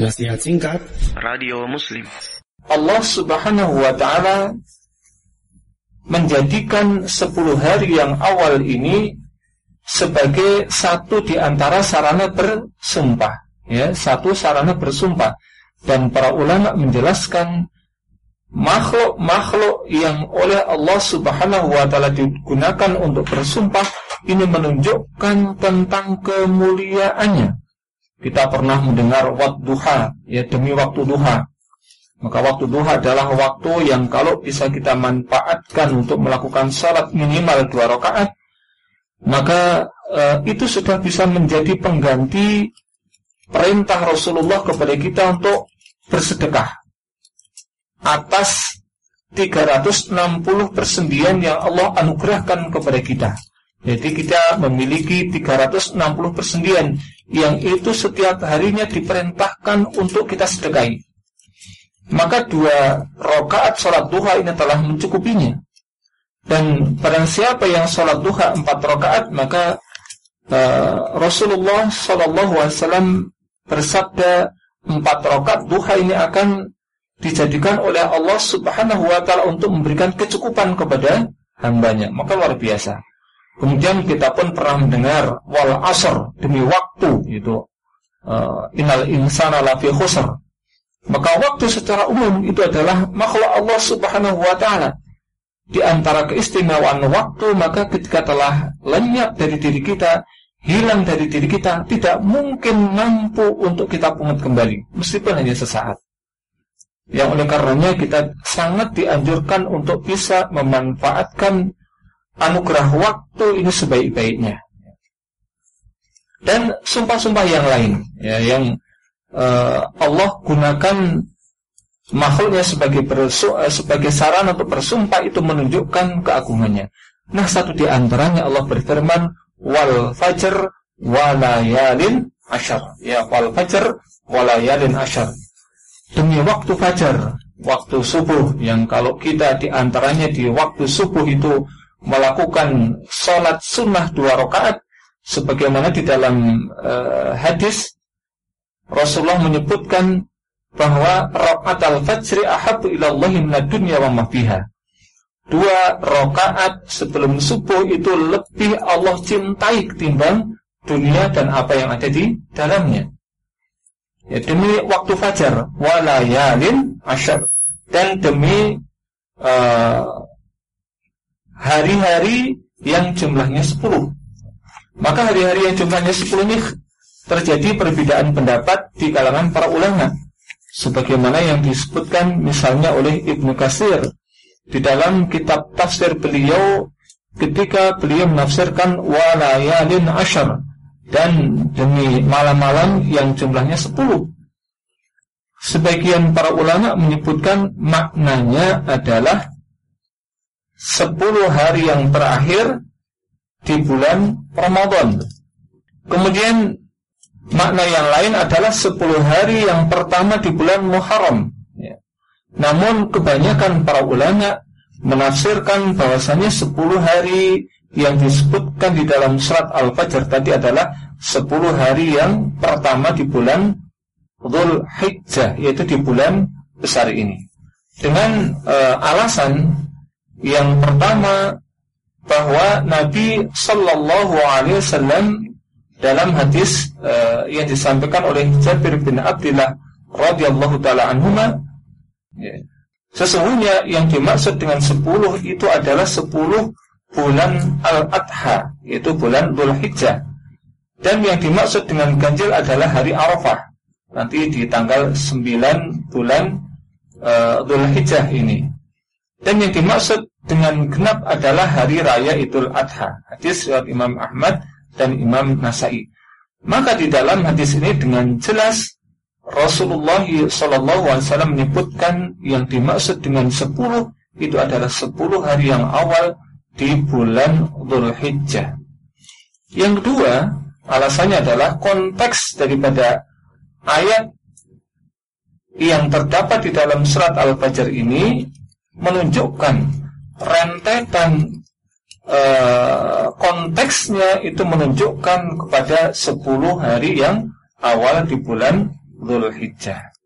Nasihat singkat. Radio Muslim. Allah subhanahu wa ta'ala menjadikan 10 hari yang awal ini sebagai satu di antara sarana bersumpah ya satu sarana bersumpah. Dan para ulama menjelaskan makhluk-makhluk yang oleh Allah Subhanahu wa taala digunakan untuk bersumpah ini menunjukkan tentang kemuliaannya. Kita pernah mendengar waktu duha, ya demi waktu duha. Maka waktu duha adalah waktu yang kalau bisa kita manfaatkan untuk melakukan salat minimal dua rakaat, maka e, itu sudah bisa menjadi pengganti perintah Rasulullah kepada kita untuk bersedekah atas 360 persendian yang Allah anugerahkan kepada kita. Jadi kita memiliki 360 persendian yang itu setiap harinya diperintahkan untuk kita sedekahi. Maka dua rakaat sholat duha ini telah mencukupinya. Dan barang siapa yang sholat duha empat rakaat maka uh, Rasulullah Shallallahu Alaihi Wasallam bersabda empat rakaat duha ini akan dijadikan oleh Allah Subhanahu wa taala untuk memberikan kecukupan kepada hambanya. Maka luar biasa. Kemudian kita pun pernah mendengar wal asr demi waktu itu uh, innal insana lafi khusr. Maka waktu secara umum itu adalah makhluk Allah Subhanahu wa taala. Di antara keistimewaan waktu maka ketika telah lenyap dari diri kita, hilang dari diri kita, tidak mungkin mampu untuk kita pungut kembali meskipun hanya sesaat. Yang oleh karenanya kita sangat dianjurkan untuk bisa memanfaatkan anugerah waktu ini sebaik-baiknya. Dan sumpah-sumpah yang lain ya, yang uh, Allah gunakan makhluknya sebagai bersu, uh, sebagai saran untuk bersumpah itu menunjukkan keagungannya. Nah, satu di antaranya Allah berfirman wal fajr walayalin ashar. Ya, wal fajr walayalin ashar demi waktu fajar, waktu subuh yang kalau kita di antaranya di waktu subuh itu melakukan sholat sunnah dua rakaat sebagaimana di dalam uh, hadis Rasulullah menyebutkan bahwa rakaat al-fajri ahabu ilallahi minad dunya wa ma Dua rakaat sebelum subuh itu lebih Allah cintai ketimbang dunia dan apa yang ada di dalamnya. Ya, demi waktu fajar walayalin asyar. Dan demi eh, hari-hari yang jumlahnya 10 maka hari-hari yang jumlahnya 10 ini terjadi perbedaan pendapat di kalangan para ulama sebagaimana yang disebutkan misalnya oleh Ibnu Kasir di dalam kitab tafsir beliau ketika beliau menafsirkan walayalin asyar dan demi malam-malam yang jumlahnya 10. Sebagian para ulama menyebutkan maknanya adalah 10 hari yang terakhir di bulan Ramadan. Kemudian makna yang lain adalah 10 hari yang pertama di bulan Muharram. Ya. Namun kebanyakan para ulama menafsirkan bahwasanya 10 hari yang disebutkan di dalam surat Al-Fajr tadi adalah 10 hari yang pertama di bulan Dhul Hijjah yaitu di bulan besar ini. Dengan uh, alasan yang pertama bahwa Nabi Shallallahu Alaihi Wasallam dalam hadis uh, yang disampaikan oleh Jabir bin Abdullah radhiyallahu taala anhuma ya, sesungguhnya yang dimaksud dengan 10 itu adalah 10 bulan Al-Adha, yaitu bulan Dhul Hijjah. Dan yang dimaksud dengan ganjil adalah hari Arafah. Nanti di tanggal 9 bulan uh, Dhul Hijjah ini. Dan yang dimaksud dengan genap adalah hari raya Idul Adha. Hadis riwayat Imam Ahmad dan Imam Nasai. Maka di dalam hadis ini dengan jelas Rasulullah SAW menyebutkan yang dimaksud dengan 10 itu adalah 10 hari yang awal di bulan Dzulhijjah. Yang kedua, alasannya adalah konteks daripada ayat yang terdapat di dalam surat Al-Fajr ini menunjukkan rentetan e, konteksnya itu menunjukkan kepada 10 hari yang awal di bulan Dzulhijjah.